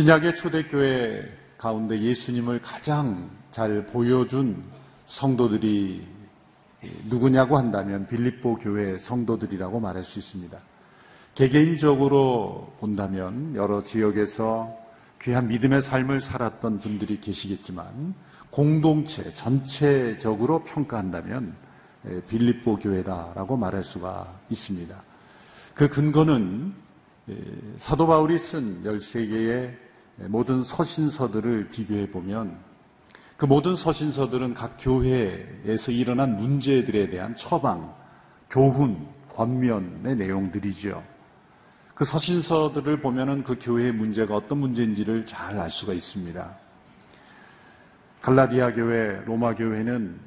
신약의 초대교회 가운데 예수님을 가장 잘 보여준 성도들이 누구냐고 한다면 빌립보 교회 성도들이라고 말할 수 있습니다. 개개인적으로 본다면 여러 지역에서 귀한 믿음의 삶을 살았던 분들이 계시겠지만 공동체 전체적으로 평가한다면 빌립보 교회다라고 말할 수가 있습니다. 그 근거는 사도 바울이 쓴 13개의 모든 서신서들을 비교해 보면 그 모든 서신서들은 각 교회에서 일어난 문제들에 대한 처방, 교훈, 권면의 내용들이죠. 그 서신서들을 보면은 그 교회의 문제가 어떤 문제인지를 잘 알 수가 있습니다. 갈라디아 교회, 로마 교회는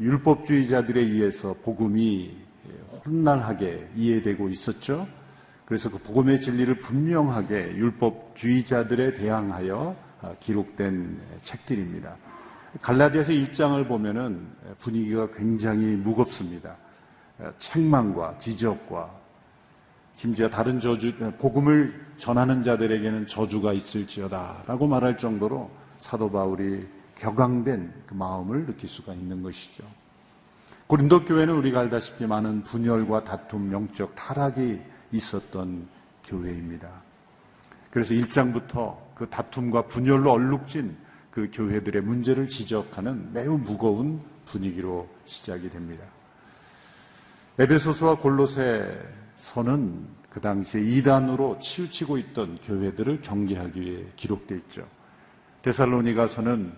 율법주의자들에 의해서 복음이 혼란하게 이해되고 있었죠. 그래서 그 복음의 진리를 분명하게 율법주의자들에 대항하여 기록된 책들입니다. 갈라디아서 1장을 보면은 분위기가 굉장히 무겁습니다. 책망과 지적과 심지어 다른 저주, 복음을 전하는 자들에게는 저주가 있을지어다라고 말할 정도로 사도 바울이 격앙된 그 마음을 느낄 수가 있는 것이죠. 고린도 교회는 우리가 알다시피 많은 분열과 다툼, 영적 타락이 있었던 교회입니다. 그래서 1장부터 그 다툼과 분열로 얼룩진 그 교회들의 문제를 지적하는 매우 무거운 분위기로 시작이 됩니다. 에베소서와 골로새서는 그 당시에 이단으로 치우치고 있던 교회들을 경계하기 위해 기록되어 있죠. 데살로니가서는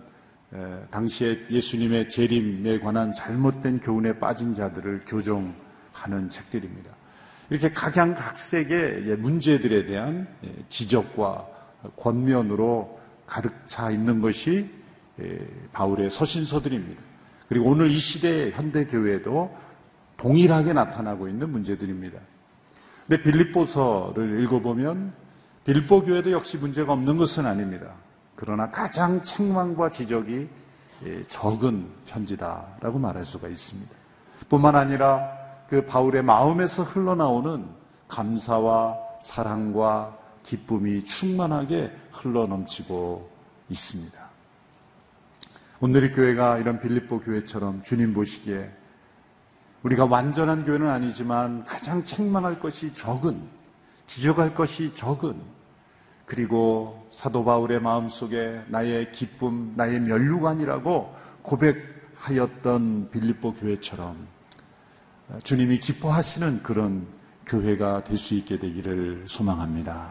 당시에 예수님의 재림에 관한 잘못된 교훈에 빠진 자들을 교정하는 책들입니다. 이렇게 각양각색의 문제들에 대한 지적과 권면으로 가득 차 있는 것이 바울의 서신서들입니다. 그리고 오늘 이 시대의 현대 교회도 동일하게 나타나고 있는 문제들입니다. 근데 빌립보서를 읽어보면 빌립보 교회도 역시 문제가 없는 것은 아닙니다. 그러나 가장 책망과 지적이 적은 편지다라고 말할 수가 있습니다. 뿐만 아니라 그 바울의 마음에서 흘러나오는 감사와 사랑과 기쁨이 충만하게 흘러넘치고 있습니다. 오늘의 교회가 이런 빌립보 교회처럼 주님 보시기에 우리가 완전한 교회는 아니지만 가장 책망할 것이 적은, 지적할 것이 적은, 그리고 사도 바울의 마음 속에 나의 기쁨, 나의 면류관이라고 고백하였던 빌립보 교회처럼 주님이 기뻐하시는 그런 교회가 될 수 있게 되기를 소망합니다.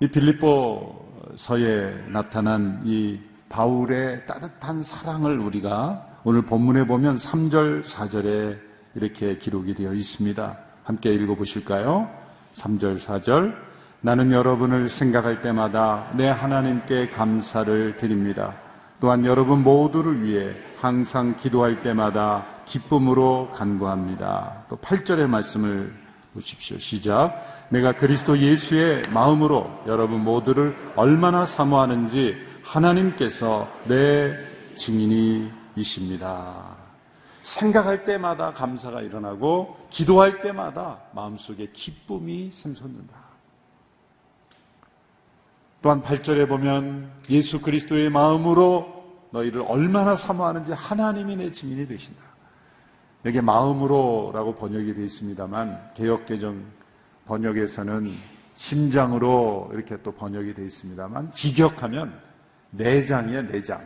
이 빌립보서에 나타난 이 바울의 따뜻한 사랑을 우리가 오늘 본문에 보면 3절, 4절에 이렇게 기록이 되어 있습니다. 함께 읽어 보실까요? 3절, 4절. 나는 여러분을 생각할 때마다 내 하나님께 감사를 드립니다. 또한 여러분 모두를 위해 항상 기도할 때마다 기쁨으로 간구합니다. 또 8절의 말씀을 보십시오. 시작. 내가 그리스도 예수의 마음으로 여러분 모두를 얼마나 사모하는지 하나님께서 내 증인이십니다. 생각할 때마다 감사가 일어나고 기도할 때마다 마음속에 기쁨이 샘솟는다. 또한 8절에 보면 예수 그리스도의 마음으로 너희를 얼마나 사모하는지 하나님이 내 증인이 되신다. 여기 마음으로라고 번역이 되어 있습니다만 개혁개정 번역에서는 심장으로 이렇게 또 번역이 되어 있습니다만 직역하면 내장이에요, 내장.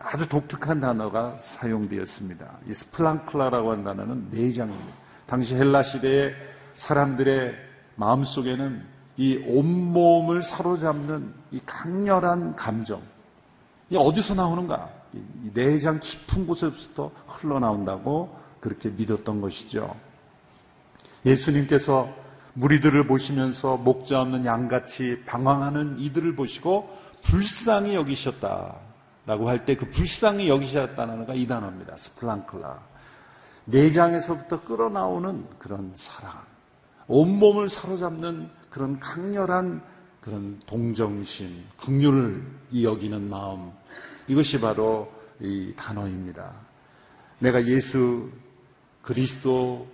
아주 독특한 단어가 사용되었습니다. 이 splanchna라고 하는 단어는 내장입니다. 당시 헬라 시대의 사람들의 마음 속에는 이 온몸을 사로잡는 이 강렬한 감정, 이 어디서 나오는가? 이 내장 깊은 곳에부터 흘러나온다고 그렇게 믿었던 것이죠. 예수님께서 무리들을 보시면서 목자 없는 양같이 방황하는 이들을 보시고 불쌍히 여기셨다 라고 할 때 그 불쌍히 여기셨다는 거가 이 단어입니다. 스플랑클라. 내장에서부터 끌어나오는 그런 사랑. 온몸을 사로잡는 그런 강렬한 그런 동정심, 긍휼을 여기는 마음. 이것이 바로 이 단어입니다. 내가 예수 그리스도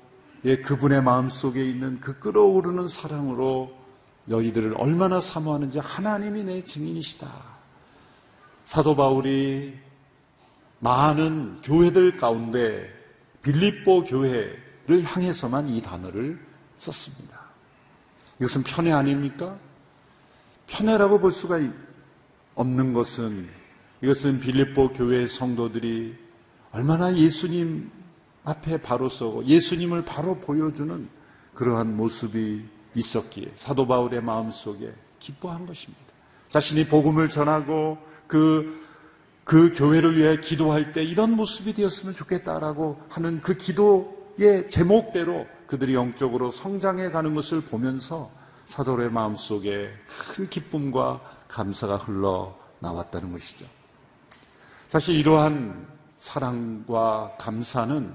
예, 그분의 마음 속에 있는 그 끓어오르는 사랑으로 너희들을 얼마나 사모하는지 하나님이 내 증인이시다. 사도 바울이 많은 교회들 가운데 빌립보 교회를 향해서만 이 단어를 썼습니다. 이것은 편애 아닙니까? 편애라고 볼 수가 없는 것은 이것은 빌립보 교회 성도들이 얼마나 예수님 앞에 바로 서고 예수님을 바로 보여주는 그러한 모습이 있었기에 사도 바울의 마음 속에 기뻐한 것입니다. 자신이 복음을 전하고 그, 그 교회를 위해 기도할 때 이런 모습이 되었으면 좋겠다라고 하는 그 기도의 제목대로 그들이 영적으로 성장해 가는 것을 보면서 사도의 마음속에 큰 기쁨과 감사가 흘러 나왔다는 것이죠. 사실 이러한 사랑과 감사는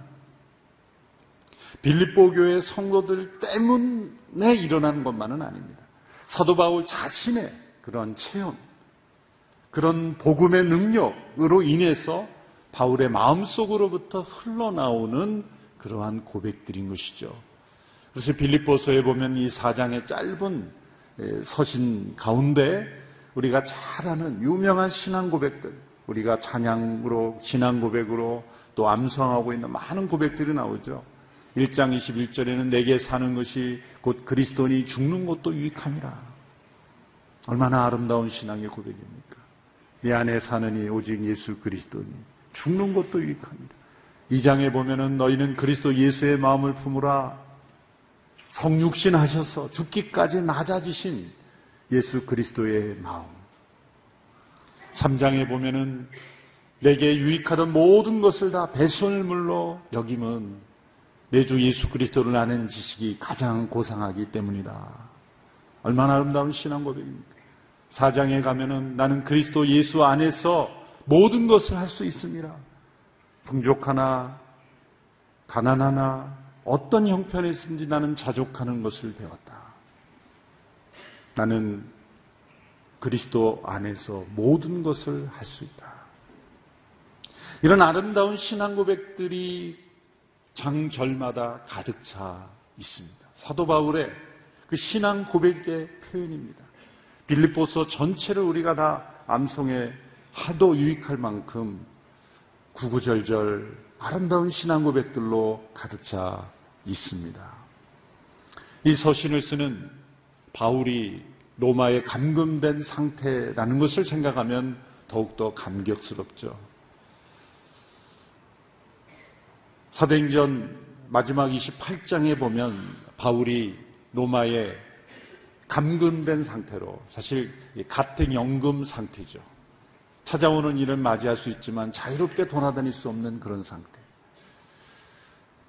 빌립보 교회 성도들 때문에 일어나는 것만은 아닙니다. 사도 바울 자신의 그런 체험, 그런 복음의 능력으로 인해서 바울의 마음속으로부터 흘러나오는 그러한 고백들인 것이죠. 그래서 빌립보서에 보면 이 사장의 짧은 서신 가운데 우리가 잘 아는 유명한 신앙 고백들, 우리가 찬양으로, 신앙 고백으로 또 암송하고 있는 많은 고백들이 나오죠. 1장 21절에는 내게 사는 것이 곧 그리스도니 죽는 것도 유익함이라. 얼마나 아름다운 신앙의 고백입니까? 내 안에 사느니 오직 예수 그리스도니 죽는 것도 유익합니다. 이 장에 보면은 너희는 그리스도 예수의 마음을 품으라 성육신 하셔서 죽기까지 낮아지신 예수 그리스도의 마음. 3장에 보면은 내게 유익하던 모든 것을 다 배설물로 여김은 내 주 예수 그리스도를 아는 지식이 가장 고상하기 때문이다. 얼마나 아름다운 신앙 고백입니까? 4장에 가면은 나는 그리스도 예수 안에서 모든 것을 할 수 있습니다. 풍족하나 가난하나 어떤 형편에서든지 나는 자족하는 것을 배웠다. 나는 그리스도 안에서 모든 것을 할 수 있다. 이런 아름다운 신앙 고백들이 장절마다 가득 차 있습니다. 사도 바울의 그 신앙 고백의 표현입니다. 빌립보서 전체를 우리가 다 암송에 하도 유익할 만큼 구구절절 아름다운 신앙 고백들로 가득 차 있습니다. 이 서신을 쓰는 바울이 로마에 감금된 상태라는 것을 생각하면 더욱더 감격스럽죠. 사도행전 마지막 28장에 보면 바울이 로마에 감금된 상태로 사실 같은 연금 상태죠. 찾아오는 일을 맞이할 수 있지만 자유롭게 돌아다닐 수 없는 그런 상태.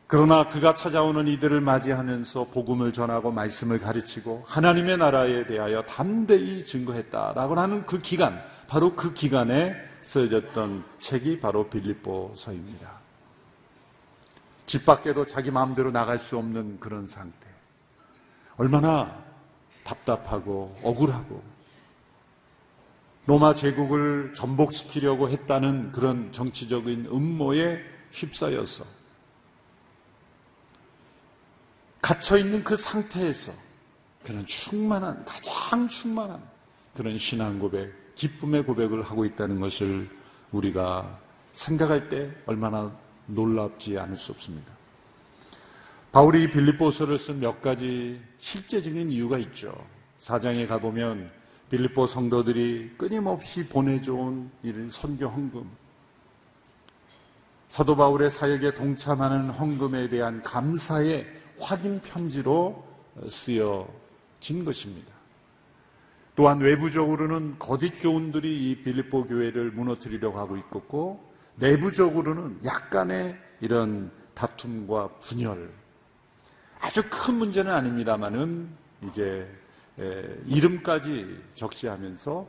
그러나 그가 찾아오는 이들을 맞이하면서 복음을 전하고 말씀을 가르치고 하나님의 나라에 대하여 담대히 증거했다라고 하는 그 기간, 바로 그 기간에 쓰여졌던 책이 바로 빌립보서입니다. 집 밖에도 자기 마음대로 나갈 수 없는 그런 상태. 얼마나 답답하고 억울하고 로마 제국을 전복시키려고 했다는 그런 정치적인 음모에 휩싸여서 갇혀있는 그 상태에서 그런 충만한, 가장 충만한 그런 신앙 고백, 기쁨의 고백을 하고 있다는 것을 우리가 생각할 때 얼마나 놀랍지 않을 수 없습니다. 바울이 빌립보서를 쓴 몇 가지 실제적인 이유가 있죠. 사장에 가보면 빌립보 성도들이 끊임없이 보내줘온 이런 선교 헌금, 사도 바울의 사역에 동참하는 헌금에 대한 감사의 확인 편지로 쓰여진 것입니다. 또한 외부적으로는 거짓 교훈들이 이 빌립보 교회를 무너뜨리려고 하고 있었고 내부적으로는 약간의 이런 다툼과 분열 아주 큰 문제는 아닙니다만은 이제 이름까지 적시하면서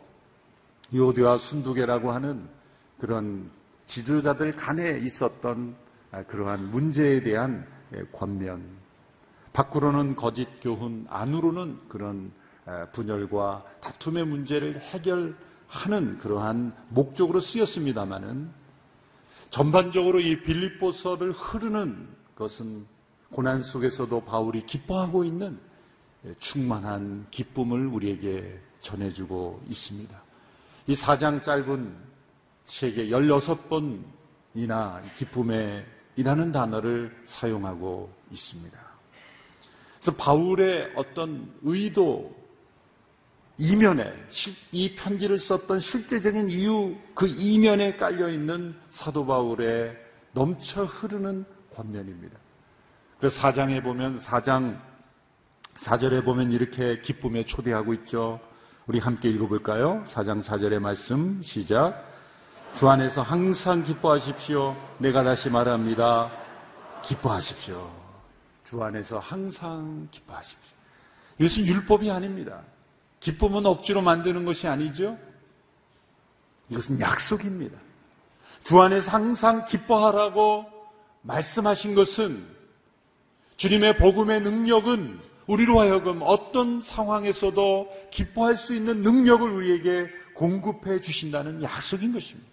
요대와 순두개라고 하는 그런 지도자들 간에 있었던 그러한 문제에 대한 권면. 밖으로는 거짓 교훈, 안으로는 그런 분열과 다툼의 문제를 해결하는 그러한 목적으로 쓰였습니다마는 전반적으로 이 빌립보서를 흐르는 것은 고난 속에서도 바울이 기뻐하고 있는 충만한 기쁨을 우리에게 전해주고 있습니다. 이 사장 짧은 책에 16번이나 기쁨에 이라는 단어를 사용하고 있습니다. 그래서 바울의 어떤 의도, 이면에 이 편지를 썼던 실제적인 이유 그 이면에 깔려 있는 사도 바울의 넘쳐 흐르는 권면입니다. 그래서 사장에 보면 사장 사절에 보면 이렇게 기쁨에 초대하고 있죠. 우리 함께 읽어볼까요? 사장 사절의 말씀 시작. 주 안에서 항상 기뻐하십시오. 내가 다시 말합니다. 기뻐하십시오. 주 안에서 항상 기뻐하십시오. 이것은 율법이 아닙니다. 기쁨은 억지로 만드는 것이 아니죠. 이것은 약속입니다. 주 안에서 항상 기뻐하라고 말씀하신 것은 주님의 복음의 능력은 우리로 하여금 어떤 상황에서도 기뻐할 수 있는 능력을 우리에게 공급해 주신다는 약속인 것입니다.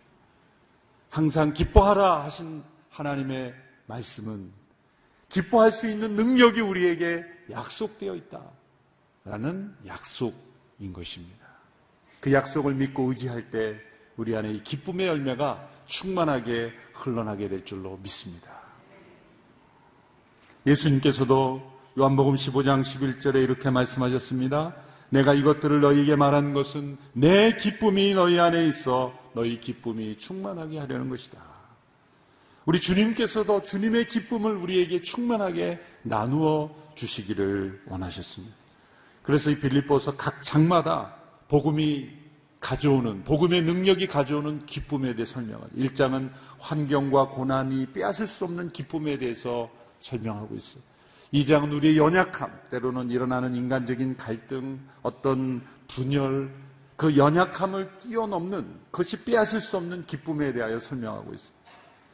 항상 기뻐하라 하신 하나님의 말씀은 기뻐할 수 있는 능력이 우리에게 약속되어 있다라는 약속인 것입니다. 그 약속을 믿고 의지할 때 우리 안에 이 기쁨의 열매가 충만하게 흘러나게 될 줄로 믿습니다. 예수님께서도 요한복음 15장 11절에 이렇게 말씀하셨습니다. 내가 이것들을 너희에게 말한 것은 내 기쁨이 너희 안에 있어 너희 기쁨이 충만하게 하려는 것이다. 우리 주님께서도 주님의 기쁨을 우리에게 충만하게 나누어 주시기를 원하셨습니다. 그래서 이 빌립보서 각 장마다 복음이 가져오는 복음의 능력이 가져오는 기쁨에 대해 설명을 1장은 환경과 고난이 빼앗을 수 없는 기쁨에 대해서 설명하고 있어요. 이 장은 우리의 연약함, 때로는 일어나는 인간적인 갈등, 어떤 분열, 그 연약함을 뛰어넘는 그것이 빼앗을 수 없는 기쁨에 대하여 설명하고 있습니다.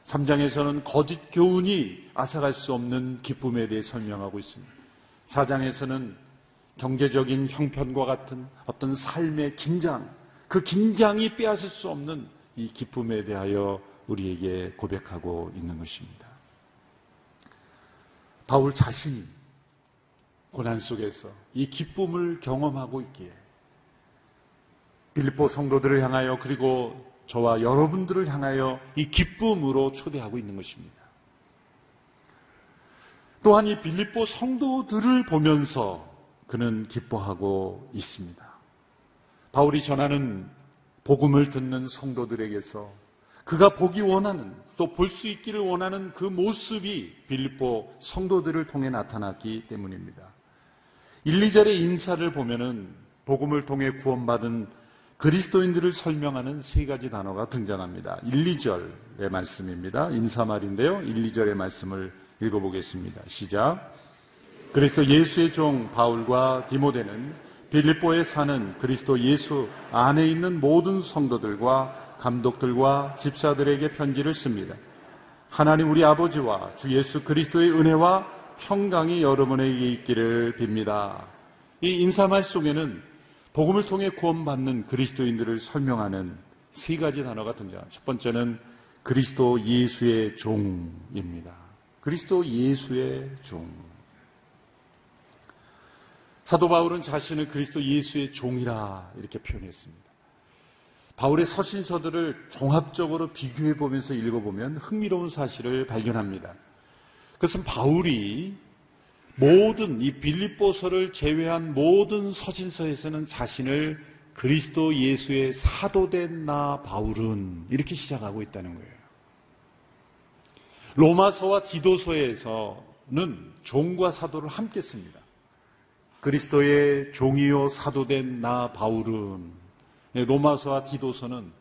3장에서는 거짓 교훈이 앗아갈 수 없는 기쁨에 대해 설명하고 있습니다. 4장에서는 경제적인 형편과 같은 어떤 삶의 긴장, 그 긴장이 빼앗을 수 없는 이 기쁨에 대하여 우리에게 고백하고 있는 것입니다. 바울 자신이 고난 속에서 이 기쁨을 경험하고 있기에 빌립보 성도들을 향하여 그리고 저와 여러분들을 향하여 이 기쁨으로 초대하고 있는 것입니다. 또한 이 빌립보 성도들을 보면서 그는 기뻐하고 있습니다. 바울이 전하는 복음을 듣는 성도들에게서 그가 보기 원하는 또 볼 수 있기를 원하는 그 모습이 빌립보 성도들을 통해 나타났기 때문입니다. 1, 2절의 인사를 보면은 복음을 통해 구원받은 그리스도인들을 설명하는 세 가지 단어가 등장합니다. 1, 2절의 말씀입니다. 인사말인데요. 1, 2절의 말씀을 읽어보겠습니다. 시작. 그리스도 예수의 종 바울과 디모데는 빌립보에 사는 그리스도 예수 안에 있는 모든 성도들과 감독들과 집사들에게 편지를 씁니다. 하나님 우리 아버지와 주 예수 그리스도의 은혜와 평강이 여러분에게 있기를 빕니다. 이 인사말 속에는 복음을 통해 구원받는 그리스도인들을 설명하는 세 가지 단어가 등장합니다. 첫 번째는 그리스도 예수의 종입니다. 그리스도 예수의 종. 사도 바울은 자신을 그리스도 예수의 종이라 이렇게 표현했습니다. 바울의 서신서들을 종합적으로 비교해 보면서 읽어보면 흥미로운 사실을 발견합니다. 그것은 바울이 모든 이 빌립보서를 제외한 모든 서신서에서는 자신을 그리스도 예수의 사도된 나 바울은 이렇게 시작하고 있다는 거예요. 로마서와 디도서에서는 종과 사도를 함께 씁니다. 그리스도의 종이요 사도된 나 바울은 예, 로마서와 디도서는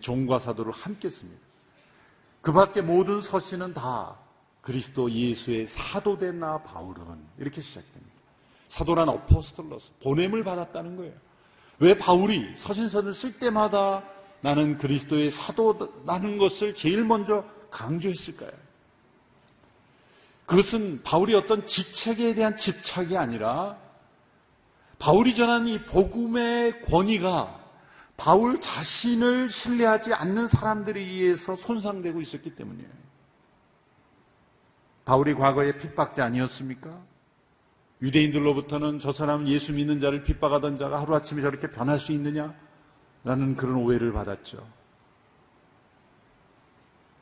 종과 사도를 함께 씁니다. 그 밖에 모든 서신은 다 그리스도 예수의 사도된 나 바울은 이렇게 시작됩니다. 사도란 어포스톨로스 보냄을 받았다는 거예요. 왜 바울이 서신서를 쓸 때마다 나는 그리스도의 사도라는 것을 제일 먼저 강조했을까요? 그것은 바울이 어떤 직책에 대한 집착이 아니라 바울이 전한 이 복음의 권위가 바울 자신을 신뢰하지 않는 사람들에 의해서 손상되고 있었기 때문이에요. 바울이 과거에 핍박자 아니었습니까? 유대인들로부터는 저 사람은 예수 믿는 자를 핍박하던 자가 하루아침에 저렇게 변할 수 있느냐? 라는 그런 오해를 받았죠.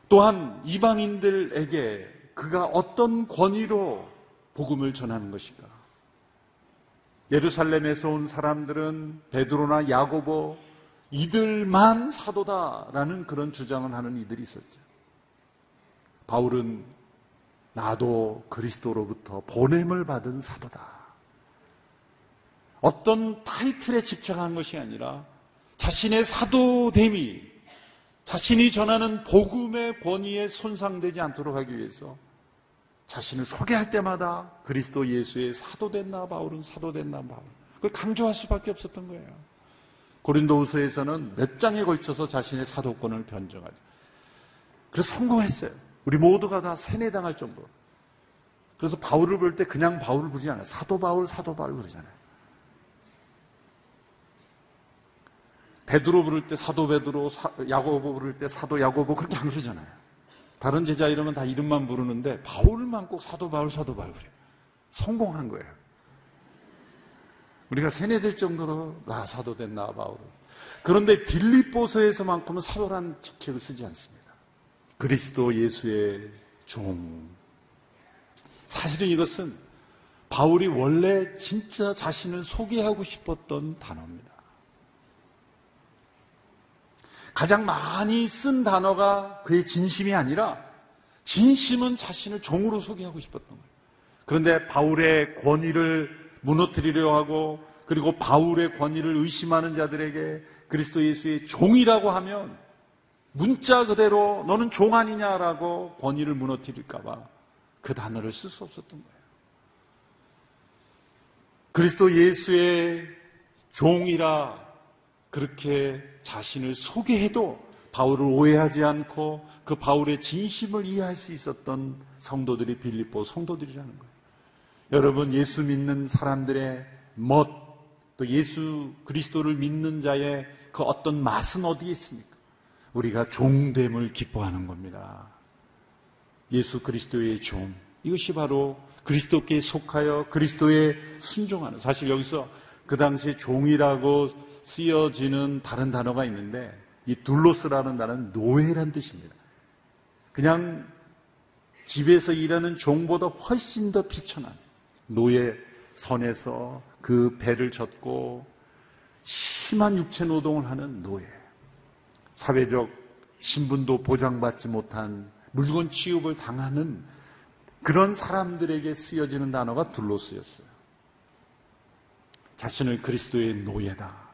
또한 이방인들에게 그가 어떤 권위로 복음을 전하는 것인가? 예루살렘에서 온 사람들은 베드로나 야고보 이들만 사도다라는 그런 주장을 하는 이들이 있었죠. 바울은 나도 그리스도로부터 보냄을 받은 사도다. 어떤 타이틀에 집착한 것이 아니라 자신의 사도됨이 자신이 전하는 복음의 권위에 손상되지 않도록 하기 위해서 자신을 소개할 때마다 그리스도 예수의 사도됐나 바울은 사도됐나 바울. 그걸 강조할 수밖에 없었던 거예요. 고린도후서에서는 몇 장에 걸쳐서 자신의 사도권을 변정하죠. 그래서 성공했어요. 우리 모두가 다 세뇌당할 정도로. 그래서 바울을 볼 때 그냥 바울을 부르지 않아요. 사도 바울, 사도 바울 그러잖아요. 베드로 부를 때 사도 베드로, 야고보 부를 때 사도 야고보 그렇게 안 그러잖아요. 다른 제자 이름은 다 이름만 부르는데 바울만 꼭 사도 바울, 사도 바울 그래요. 성공한 거예요. 우리가 세뇌될 정도로 나 사도 됐나 바울은. 그런데 빌립보서에서만큼은 사도란 직책을 쓰지 않습니다. 그리스도 예수의 종. 사실은 이것은 바울이 원래 진짜 자신을 소개하고 싶었던 단어입니다. 가장 많이 쓴 단어가 그의 진심이 아니라 진심은 자신을 종으로 소개하고 싶었던 거예요. 그런데 바울의 권위를 무너뜨리려 하고 그리고 바울의 권위를 의심하는 자들에게 그리스도 예수의 종이라고 하면 문자 그대로 너는 종 아니냐라고 권위를 무너뜨릴까봐 그 단어를 쓸 수 없었던 거예요. 그리스도 예수의 종이라 그렇게 자신을 소개해도 바울을 오해하지 않고 그 바울의 진심을 이해할 수 있었던 성도들이 빌립보 성도들이라는 거예요. 여러분 예수 믿는 사람들의 멋, 또 예수 그리스도를 믿는 자의 그 어떤 맛은 어디에 있습니까? 우리가 종됨을 기뻐하는 겁니다. 예수 그리스도의 종. 이것이 바로 그리스도께 속하여 그리스도에 순종하는. 사실 여기서 그 당시 종이라고 쓰여지는 다른 단어가 있는데 이 둘로스라는 단어는 노예란 뜻입니다. 그냥 집에서 일하는 종보다 훨씬 더 비천한 노예 선에서 그 배를 젓고 심한 육체 노동을 하는 노예. 사회적 신분도 보장받지 못한 물건 취급을 당하는 그런 사람들에게 쓰여지는 단어가 둘로스였어요. 자신을 그리스도의 노예다.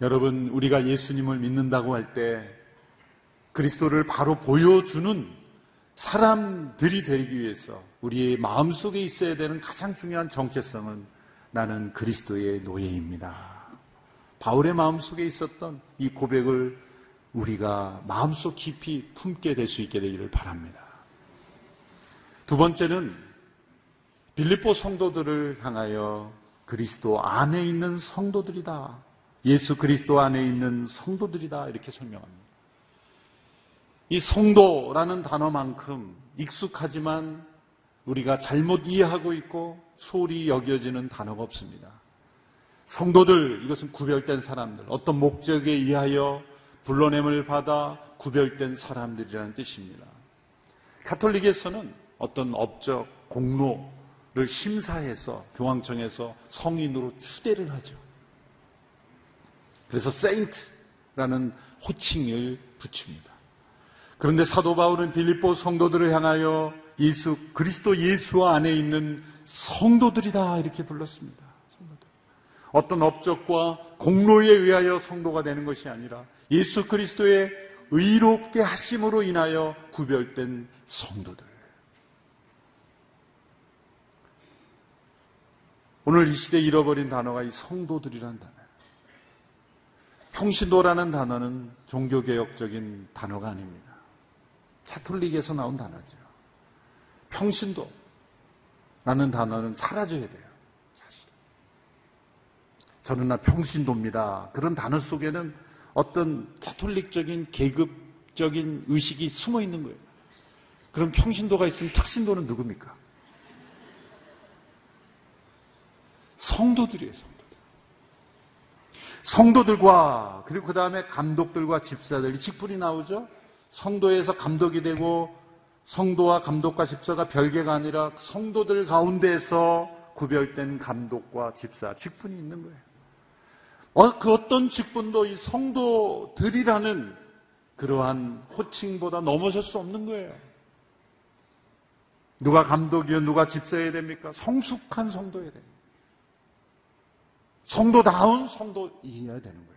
여러분, 우리가 예수님을 믿는다고 할 때 그리스도를 바로 보여주는 사람들이 되기 위해서 우리의 마음속에 있어야 되는 가장 중요한 정체성은 나는 그리스도의 노예입니다. 바울의 마음속에 있었던 이 고백을 우리가 마음속 깊이 품게 될 수 있게 되기를 바랍니다. 두 번째는 빌립보 성도들을 향하여 그리스도 안에 있는 성도들이다. 예수 그리스도 안에 있는 성도들이다 이렇게 설명합니다. 이 성도라는 단어만큼 익숙하지만 우리가 잘못 이해하고 있고 소홀히 여겨지는 단어가 없습니다. 성도들 이것은 구별된 사람들 어떤 목적에 의하여 불러냄을 받아 구별된 사람들이라는 뜻입니다. 카톨릭에서는 어떤 업적 공로를 심사해서 교황청에서 성인으로 추대를 하죠. 그래서 세인트라는 호칭을 붙입니다. 그런데 사도 바울은 빌립보 성도들을 향하여 예수 그리스도 예수 안에 있는 성도들이다 이렇게 불렀습니다. 어떤 업적과 공로에 의하여 성도가 되는 것이 아니라 예수 그리스도의 의롭게 하심으로 인하여 구별된 성도들. 오늘 이 시대에 잃어버린 단어가 이 성도들이라는 단어. 평신도라는 단어는 종교개혁적인 단어가 아닙니다. 캐톨릭에서 나온 단어죠. 평신도라는 단어는 사라져야 돼요. 사실. 저는 나 평신도입니다. 그런 단어 속에는 어떤 캐톨릭적인 계급적인 의식이 숨어 있는 거예요. 그럼 평신도가 있으면 특신도는 누굽니까? 성도들이에요, 성도들. 성도들과, 그리고 그 다음에 감독들과 집사들 이 직분이 나오죠? 성도에서 감독이 되고, 성도와 감독과 집사가 별개가 아니라 성도들 가운데서 구별된 감독과 집사, 직분이 있는 거예요. 어, 그 어떤 직분도 이 성도들이라는 그러한 호칭보다 넘어설 수 없는 거예요. 누가 감독이요, 누가 집사해야 됩니까? 성숙한 성도여야 돼요. 성도다운 성도이어야 되는 거예요.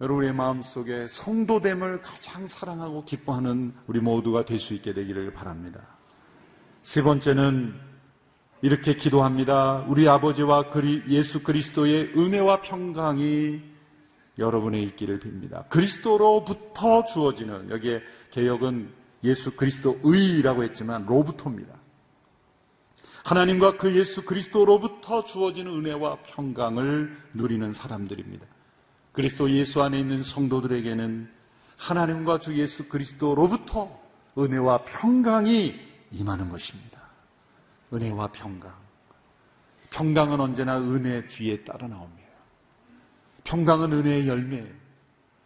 여러분의 마음속에 성도됨을 가장 사랑하고 기뻐하는 우리 모두가 될 수 있게 되기를 바랍니다. 세 번째는 이렇게 기도합니다. 우리 아버지와 예수 그리스도의 은혜와 평강이 여러분의 있기를 빕니다. 그리스도로부터 주어지는 여기에 개혁은 예수 그리스도의라고 했지만 로부터입니다. 하나님과 그 예수 그리스도로부터 주어지는 은혜와 평강을 누리는 사람들입니다. 그리스도 예수 안에 있는 성도들에게는 하나님과 주 예수 그리스도로부터 은혜와 평강이 임하는 것입니다. 은혜와 평강. 평강은 언제나 은혜 뒤에 따라 나옵니다. 평강은 은혜의 열매예요.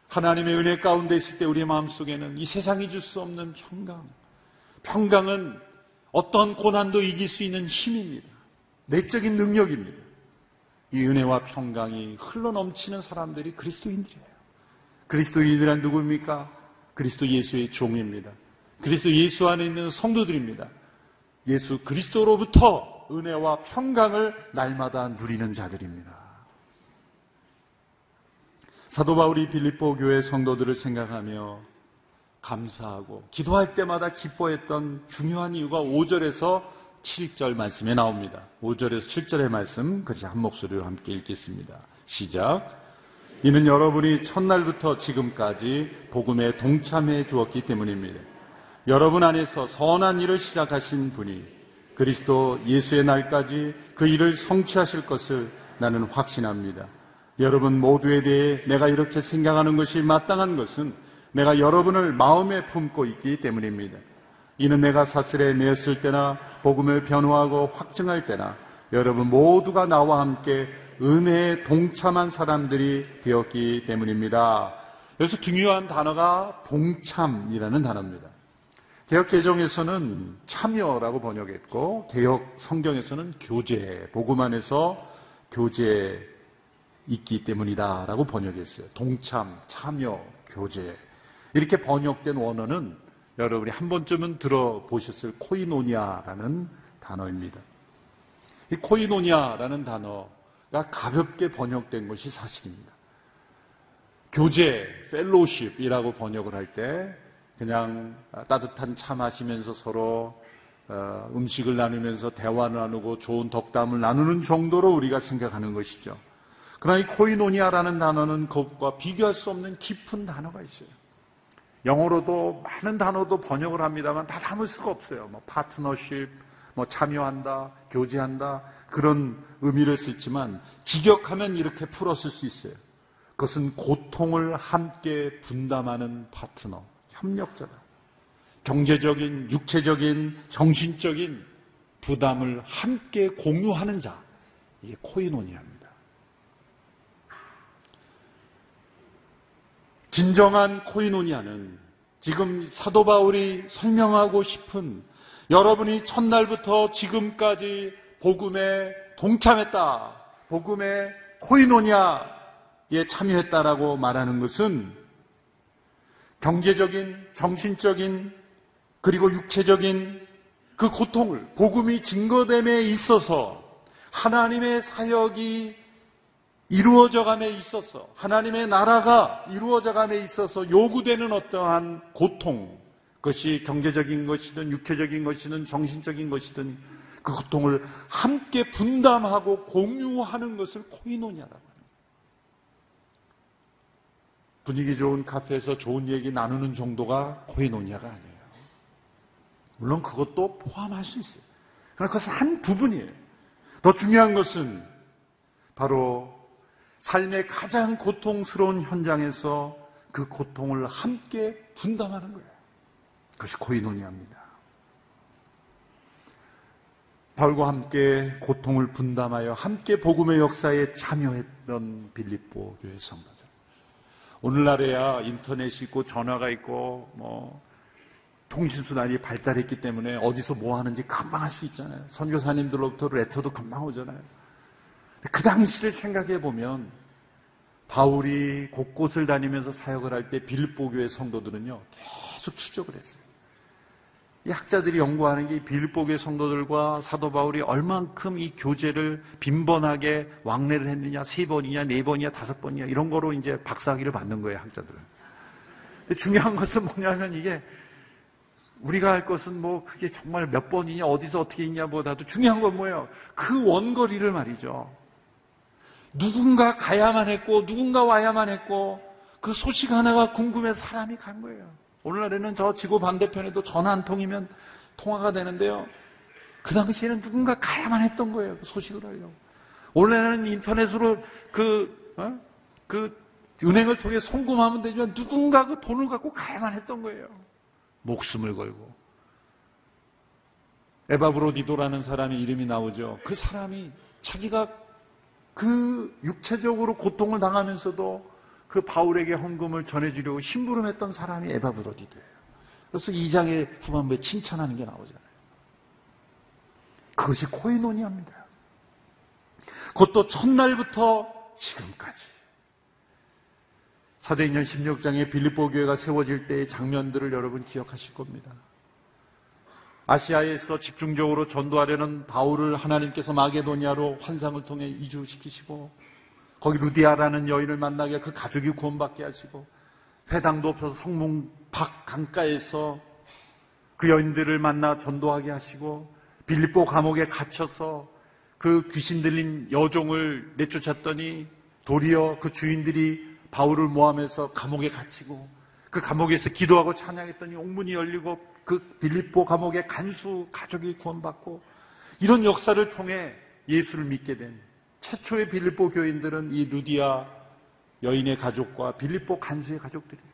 하나님의 은혜 가운데 있을 때 우리의 마음속에는 이 세상이 줄 수 없는 평강. 평강은 어떤 고난도 이길 수 있는 힘입니다. 내적인 능력입니다. 이 은혜와 평강이 흘러 넘치는 사람들이 그리스도인들이에요. 그리스도인이란 누구입니까? 그리스도 예수의 종입니다. 그리스도 예수 안에 있는 성도들입니다. 예수 그리스도로부터 은혜와 평강을 날마다 누리는 자들입니다. 사도 바울이 빌립보 교회 성도들을 생각하며 감사하고 기도할 때마다 기뻐했던 중요한 이유가 5절에서 7절 말씀에 나옵니다. 5절에서 7절의 말씀 그것이 한 목소리로 함께 읽겠습니다. 시작. 이는 여러분이 첫날부터 지금까지 복음에 동참해 주었기 때문입니다. 여러분 안에서 선한 일을 시작하신 분이 그리스도 예수의 날까지 그 일을 성취하실 것을 나는 확신합니다. 여러분 모두에 대해 내가 이렇게 생각하는 것이 마땅한 것은 내가 여러분을 마음에 품고 있기 때문입니다. 이는 내가 사슬에 매었을 때나 복음을 변호하고 확증할 때나 여러분 모두가 나와 함께 은혜에 동참한 사람들이 되었기 때문입니다. 여기서 중요한 단어가 동참이라는 단어입니다. 개혁 개정에서는 참여라고 번역했고 개혁 성경에서는 교제, 복음 안에서 교제 있기 때문이다라고 번역했어요. 동참, 참여, 교제. 이렇게 번역된 원어는 여러분이 한 번쯤은 들어보셨을 코이노니아라는 단어입니다. 이 코이노니아라는 단어가 가볍게 번역된 것이 사실입니다. 교제, fellowship이라고 번역을 할 때 그냥 따뜻한 차 마시면서 서로 어, 음식을 나누면서 대화 나누고 좋은 덕담을 나누는 정도로 우리가 생각하는 것이죠. 그러나 이 코이노니아라는 단어는 그것과 비교할 수 없는 깊은 단어가 있어요. 영어로도 많은 단어도 번역을 합니다만 다 담을 수가 없어요. 뭐 파트너십, 뭐 참여한다, 교제한다 그런 의미를 쓰지만 직역하면 이렇게 풀었을 수 있어요. 그것은 고통을 함께 분담하는 파트너, 협력자다. 경제적인, 육체적인, 정신적인 부담을 함께 공유하는 자. 이게 코이노니아입니다. 진정한 코이노니아는 지금 사도 바울이 설명하고 싶은 여러분이 첫날부터 지금까지 복음에 동참했다. 복음에 코이노니아에 참여했다라고 말하는 것은 경제적인, 정신적인, 그리고 육체적인 그 고통을 복음이 증거됨에 있어서 하나님의 사역이 이루어져 감에 있어서 하나님의 나라가 이루어져 감에 있어서 요구되는 어떠한 고통 그것이 경제적인 것이든 육체적인 것이든 정신적인 것이든 그 고통을 함께 분담하고 공유하는 것을 코이노니아라고 합니다. 분위기 좋은 카페에서 좋은 얘기 나누는 정도가 코이노니아가 아니에요. 물론 그것도 포함할 수 있어요. 그러나 그것은 한 부분이에요. 더 중요한 것은 바로 삶의 가장 고통스러운 현장에서 그 고통을 함께 분담하는 거예요. 그것이 코이노니아입니다. 바울과 함께 고통을 분담하여 함께 복음의 역사에 참여했던 빌립보 교회 성도들. 오늘날에야 인터넷이 있고 전화가 있고 뭐 통신수단이 발달했기 때문에 어디서 뭐 하는지 금방 할 수 있잖아요. 선교사님들로부터 레터도 금방 오잖아요. 그 당시를 생각해 보면 바울이 곳곳을 다니면서 사역을 할 때 빌립보 교회 성도들은요 계속 추적을 했어요. 이 학자들이 연구하는 게 빌립보 교회 성도들과 사도 바울이 얼만큼 이 교제를 빈번하게 왕래를 했느냐 세 번이냐 네 번이냐 다섯 번이냐 이런 거로 이제 박사학위를 받는 거예요 학자들은. 중요한 것은 뭐냐면 이게 우리가 할 것은 뭐 그게 정말 몇 번이냐 어디서 어떻게 있냐보다도 중요한 건 뭐예요? 그 원거리를 말이죠. 누군가 가야만 했고 누군가 와야만 했고 그 소식 하나가 궁금해서 사람이 간 거예요. 오늘날에는 저 지구 반대편에도 전화 한 통이면 통화가 되는데요. 그 당시에는 누군가 가야만 했던 거예요. 그 소식을 하려고. 원래는 인터넷으로 그, 어? 그 은행을 통해 송금하면 되지만 누군가 그 돈을 갖고 가야만 했던 거예요. 목숨을 걸고. 에바브로디도라는 사람의 이름이 나오죠. 그 사람이 자기가 그 육체적으로 고통을 당하면서도 그 바울에게 헌금을 전해주려고 심부름했던 사람이 에바브로디도예요. 그래서 2장의 후반부에 칭찬하는 게 나오잖아요. 그것이 코이노니아입니다. 그것도 첫날부터 지금까지. 사도행전 16장에 빌립보 교회가 세워질 때의 장면들을 여러분 기억하실 겁니다. 아시아에서 집중적으로 전도하려는 바울을 하나님께서 마게도니아로 환상을 통해 이주시키시고 거기 루디아라는 여인을 만나게 그 가족이 구원받게 하시고 회당도 없어서 성문 밖 강가에서 그 여인들을 만나 전도하게 하시고 빌립보 감옥에 갇혀서 그 귀신 들린 여종을 내쫓았더니 도리어 그 주인들이 바울을 모함해서 감옥에 갇히고 그 감옥에서 기도하고 찬양했더니 옥문이 열리고 그 빌립보 감옥의 간수 가족이 구원받고 이런 역사를 통해 예수를 믿게 된 최초의 빌립보 교인들은 이 루디아 여인의 가족과 빌립보 간수의 가족들이에요.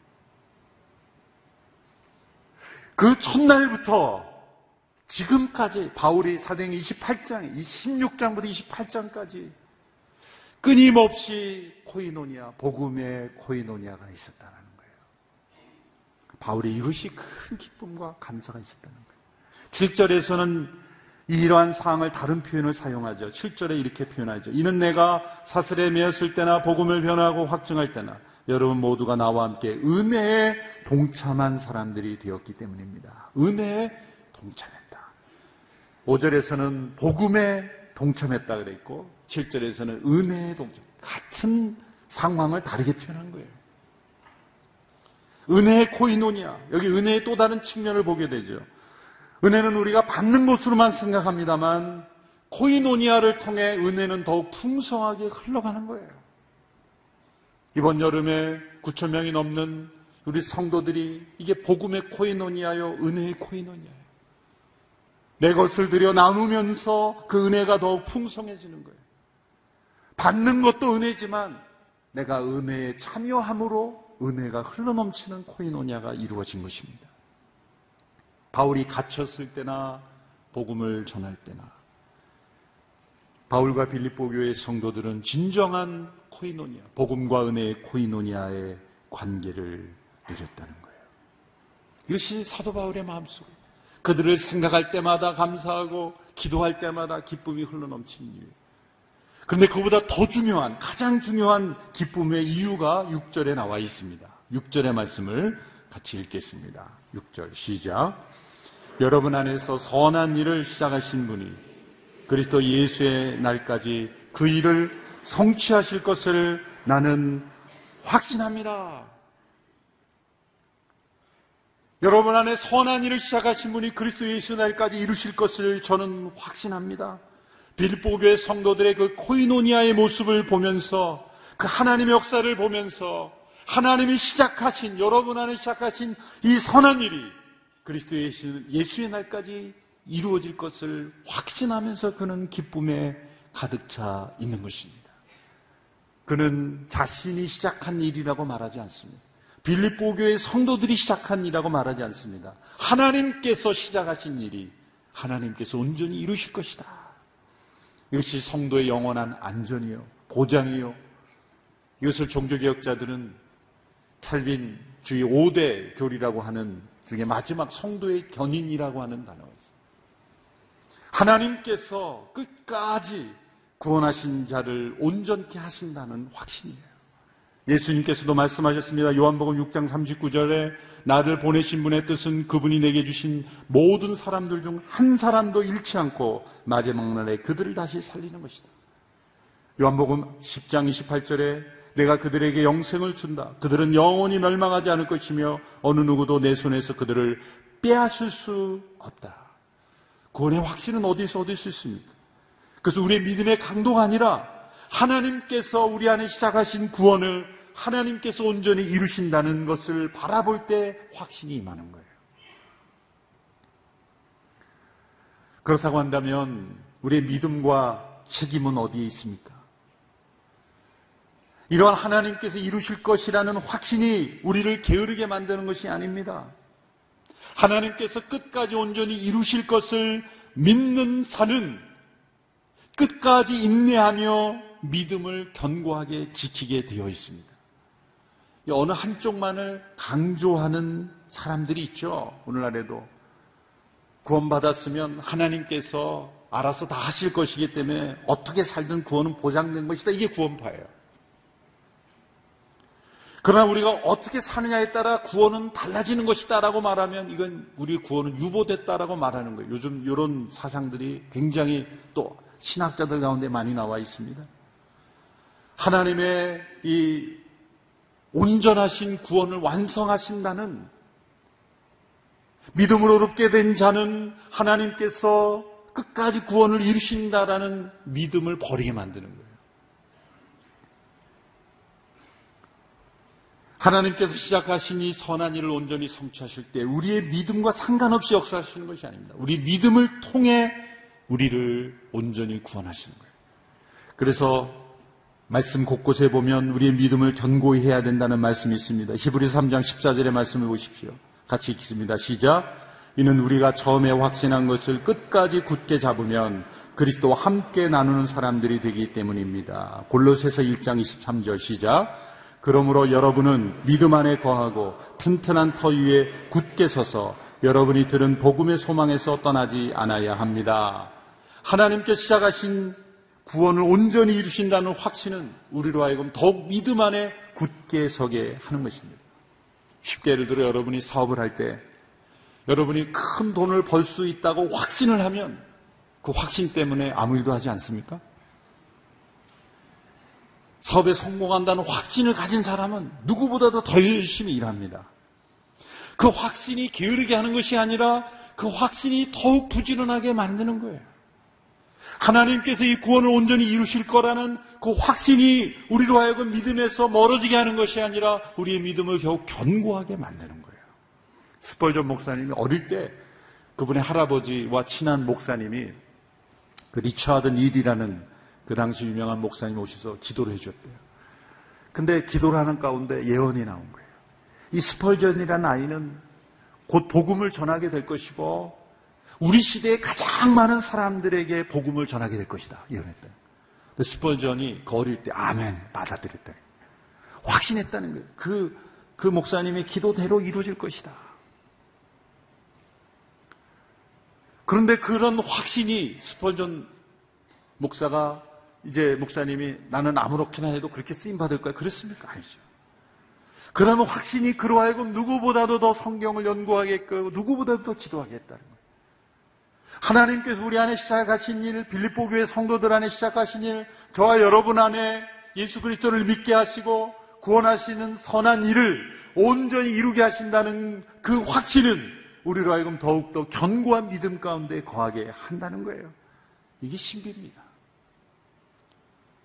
그 첫날부터 지금까지 바울이 사도행 28장, 26장부터 28장까지 끊임없이 코이노니아, 복음의 코이노니아가 있었다는. 바울이 이것이 큰 기쁨과 감사가 있었다는 거예요. 7절에서는 이러한 상황을 다른 표현을 사용하죠. 7절에 이렇게 표현하죠. 이는 내가 사슬에 매었을 때나 복음을 변화하고 확증할 때나 여러분 모두가 나와 함께 은혜에 동참한 사람들이 되었기 때문입니다. 은혜에 동참했다. 5절에서는 복음에 동참했다 그랬고 7절에서는 은혜에 동참. 같은 상황을 다르게 표현한 거예요. 은혜의 코이노니아. 여기 은혜의 또 다른 측면을 보게 되죠. 은혜는 우리가 받는 것으로만 생각합니다만 코이노니아를 통해 은혜는 더욱 풍성하게 흘러가는 거예요. 이번 여름에 9천 명이 넘는 우리 성도들이 이게 복음의 코이노니아요, 은혜의 코이노니아예요. 내 것을 들여 나누면서 그 은혜가 더욱 풍성해지는 거예요. 받는 것도 은혜지만 내가 은혜에 참여함으로 은혜가 흘러넘치는 코이노니아가 이루어진 것입니다. 바울이 갇혔을 때나 복음을 전할 때나 바울과 빌립보 교회의 성도들은 진정한 코이노니아, 복음과 은혜의 코이노니아의 관계를 누렸다는 거예요. 이것이 사도 바울의 마음속. 그들을 생각할 때마다 감사하고 기도할 때마다 기쁨이 흘러넘치는 이유. 그런데 그보다 더 중요한, 가장 중요한 기쁨의 이유가 6절에 나와 있습니다. 6절의 말씀을 같이 읽겠습니다. 6절 시작. 여러분 안에서 선한 일을 시작하신 분이 그리스도 예수의 날까지 그 일을 성취하실 것을 나는 확신합니다. 여러분 안에 선한 일을 시작하신 분이 그리스도 예수 날까지 이루실 것을 저는 확신합니다. 빌보 교의 성도들의 그 코이노니아의 모습을 보면서 그 하나님의 역사를 보면서 하나님이 시작하신 여러분 안에 시작하신 이 선한 일이 그리스도 예수, 예수의 날까지 이루어질 것을 확신하면서 그는 기쁨에 가득 차 있는 것입니다. 그는 자신이 시작한 일이라고 말하지 않습니다. 빌립보 교의 성도들이 시작한 일이라고 말하지 않습니다. 하나님께서 시작하신 일이 하나님께서 온전히 이루실 것이다. 이것이 성도의 영원한 안전이요, 보장이요. 이것을 종교개혁자들은 캘빈 주의 5대 교리라고 하는 중에 마지막 성도의 견인이라고 하는 단어가 있습니다. 하나님께서 끝까지 구원하신 자를 온전케 하신다는 확신이에요. 예수님께서도 말씀하셨습니다. 요한복음 6장 39절에 나를 보내신 분의 뜻은 그분이 내게 주신 모든 사람들 중 한 사람도 잃지 않고 마지막 날에 그들을 다시 살리는 것이다. 요한복음 10장 28절에 내가 그들에게 영생을 준다. 그들은 영원히 멸망하지 않을 것이며 어느 누구도 내 손에서 그들을 빼앗을 수 없다. 구원의 확신은 어디서 얻을 수 있습니까? 그래서 우리의 믿음의 강도가 아니라 하나님께서 우리 안에 시작하신 구원을 하나님께서 온전히 이루신다는 것을 바라볼 때 확신이 임하는 거예요. 그렇다고 한다면 우리의 믿음과 책임은 어디에 있습니까? 이러한 하나님께서 이루실 것이라는 확신이 우리를 게으르게 만드는 것이 아닙니다. 하나님께서 끝까지 온전히 이루실 것을 믿는 사는 끝까지 인내하며 믿음을 견고하게 지키게 되어 있습니다. 어느 한쪽만을 강조하는 사람들이 있죠. 오늘날에도. 구원받았으면 하나님께서 알아서 다 하실 것이기 때문에 어떻게 살든 구원은 보장된 것이다. 이게 구원파예요. 그러나 우리가 어떻게 사느냐에 따라 구원은 달라지는 것이다라고 말하면 이건 우리 구원은 유보됐다라고 말하는 거예요. 요즘 이런 사상들이 굉장히 또 신학자들 가운데 많이 나와 있습니다. 하나님의 이 온전하신 구원을 완성하신다는 믿음으로 얻게 된 자는 하나님께서 끝까지 구원을 이루신다라는 믿음을 버리게 만드는 거예요. 하나님께서 시작하신 이 선한 일을 온전히 성취하실 때 우리의 믿음과 상관없이 역사하시는 것이 아닙니다. 우리 믿음을 통해 우리를 온전히 구원하시는 거예요. 그래서 말씀 곳곳에 보면 우리의 믿음을 견고히 해야 된다는 말씀이 있습니다. 히브리 3장 14절의 말씀을 보십시오. 같이 읽습니다. 시작. 이는 우리가 처음에 확신한 것을 끝까지 굳게 잡으면 그리스도와 함께 나누는 사람들이 되기 때문입니다. 골로새서 1장 23절 시작. 그러므로 여러분은 믿음 안에 거하고 튼튼한 터 위에 굳게 서서 여러분이 들은 복음의 소망에서 떠나지 않아야 합니다. 하나님께 시작하신 구원을 온전히 이루신다는 확신은 우리로 하여금 더욱 믿음 안에 굳게 서게 하는 것입니다. 쉽게 예를 들어 여러분이 사업을 할 때 여러분이 큰 돈을 벌 수 있다고 확신을 하면 그 확신 때문에 아무 일도 하지 않습니까? 사업에 성공한다는 확신을 가진 사람은 누구보다도 더 열심히 일합니다. 그 확신이 게으르게 하는 것이 아니라 그 확신이 더욱 부지런하게 만드는 거예요. 하나님께서 이 구원을 온전히 이루실 거라는 그 확신이 우리로 하여금 믿음에서 멀어지게 하는 것이 아니라 우리의 믿음을 겨우 견고하게 만드는 거예요. 스펄전 목사님이 어릴 때 그분의 할아버지와 친한 목사님이 그 리처드 닐이라는 그 당시 유명한 목사님 오셔서 기도를 해주었대요. 근데 기도를 하는 가운데 예언이 나온 거예요. 이 스펄전이라는 아이는 곧 복음을 전하게 될 것이고 우리 시대에 가장 많은 사람들에게 복음을 전하게 될 것이다. 예언했다. 스펄전이 어릴 때 아멘 받아들였다. 확신했다는 거예요. 그, 그 목사님의 기도대로 이루어질 것이다. 그런데 그런 확신이 스펄전 목사가 이제 목사님이 나는 아무렇게나 해도 그렇게 쓰임 받을 거야. 그랬습니까? 아니죠. 그런 확신이 그로 하여금 누구보다도 더 성경을 연구하게끔 누구보다도 더 기도하겠다는 거예요. 하나님께서 우리 안에 시작하신 일, 빌립보 교회 성도들 안에 시작하신 일, 저와 여러분 안에 예수 그리스도를 믿게 하시고 구원하시는 선한 일을 온전히 이루게 하신다는 그 확신은 우리로 하여금 더욱더 견고한 믿음 가운데 거하게 한다는 거예요. 이게 신비입니다.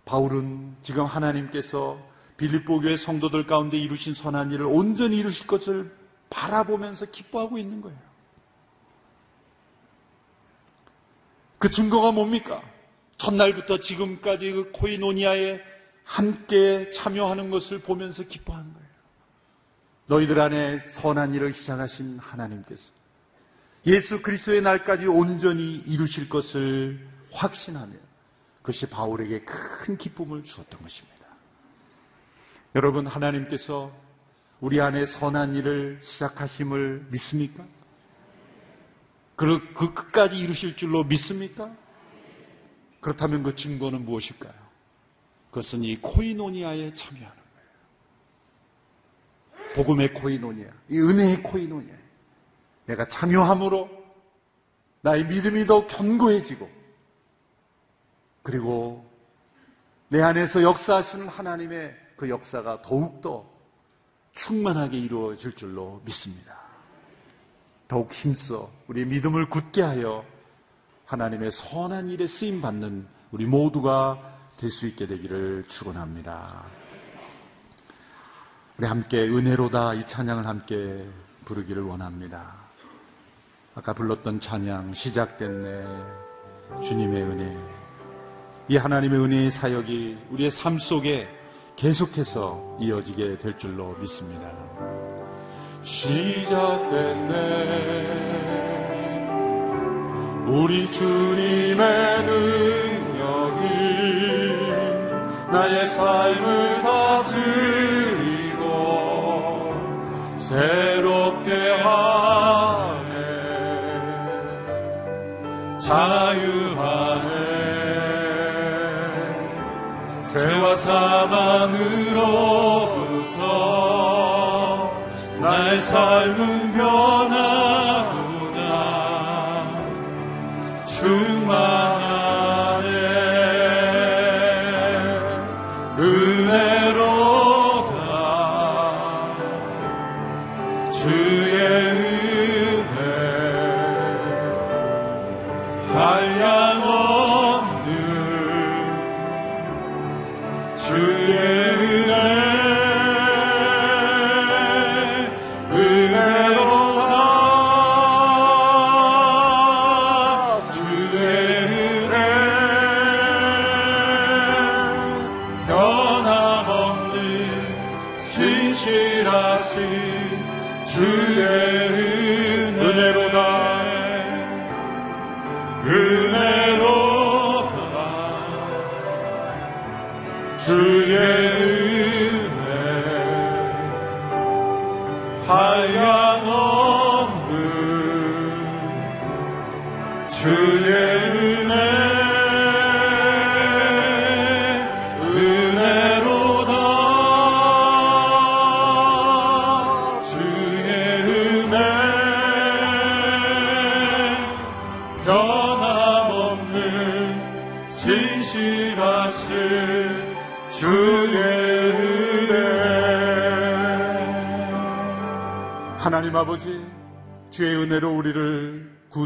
바울은 지금 하나님께서 빌립보 교회 성도들 가운데 이루신 선한 일을 온전히 이루실 것을 바라보면서 기뻐하고 있는 거예요. 그 증거가 뭡니까? 첫날부터 지금까지 그 코이노니아에 함께 참여하는 것을 보면서 기뻐하는 거예요. 너희들 안에 선한 일을 시작하신 하나님께서 예수 그리스도의 날까지 온전히 이루실 것을 확신하며 그것이 바울에게 큰 기쁨을 주었던 것입니다. 여러분, 하나님께서 우리 안에 선한 일을 시작하심을 믿습니까? 그를 그 끝까지 이루실 줄로 믿습니까? 그렇다면 그 증거는 무엇일까요? 그것은 이 코이노니아에 참여하는 거예요. 복음의 코이노니아, 이 은혜의 코이노니아. 내가 참여함으로 나의 믿음이 더 견고해지고 그리고 내 안에서 역사하시는 하나님의 그 역사가 더욱더 충만하게 이루어질 줄로 믿습니다. 더욱 힘써 우리 믿음을 굳게 하여 하나님의 선한 일에 쓰임 받는 우리 모두가 될 수 있게 되기를 축원합니다. 우리 함께 은혜로다 이 찬양을 함께 부르기를 원합니다. 아까 불렀던 찬양 시작됐네 주님의 은혜 이 하나님의 은혜의 사역이 우리의 삶 속에 계속해서 이어지게 될 줄로 믿습니다. 시작됐네. 우리 주님의 능력이 나의 삶을 다스리고 새롭게 하네. 자유하네. 죄와 사망으로부터 삶은 변하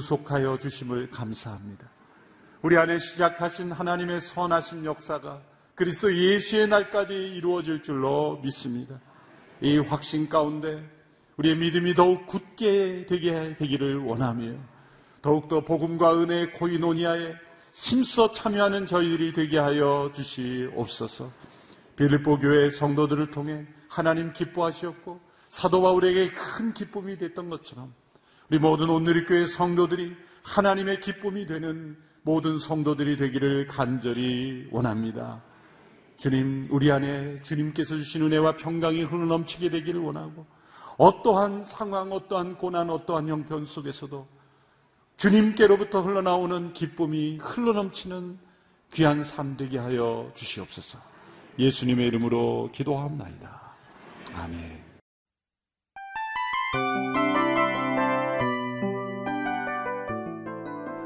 구속하여 주심을 감사합니다. 우리 안에 시작하신 하나님의 선하신 역사가 그리스도 예수의 날까지 이루어질 줄로 믿습니다. 이 확신 가운데 우리의 믿음이 더욱 굳게 되게 되기를 원하며 더욱더 복음과 은혜의 코이노니아에 힘써 참여하는 저희들이 되게 하여 주시옵소서. 빌립보 교회 성도들을 통해 하나님 기뻐하셨고 사도 바울에게 큰 기쁨이 됐던 것처럼 우리 모든 온누리교회 성도들이 하나님의 기쁨이 되는 모든 성도들이 되기를 간절히 원합니다. 주님, 우리 안에 주님께서 주신 은혜와 평강이 흘러넘치게 되기를 원하고 어떠한 상황, 어떠한 고난, 어떠한 형편 속에서도 주님께로부터 흘러나오는 기쁨이 흘러 넘치는 귀한 삶 되게 하여 주시옵소서. 예수님의 이름으로 기도합니다. 아멘.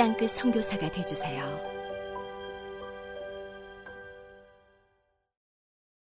땅끝 성교사가 되주세요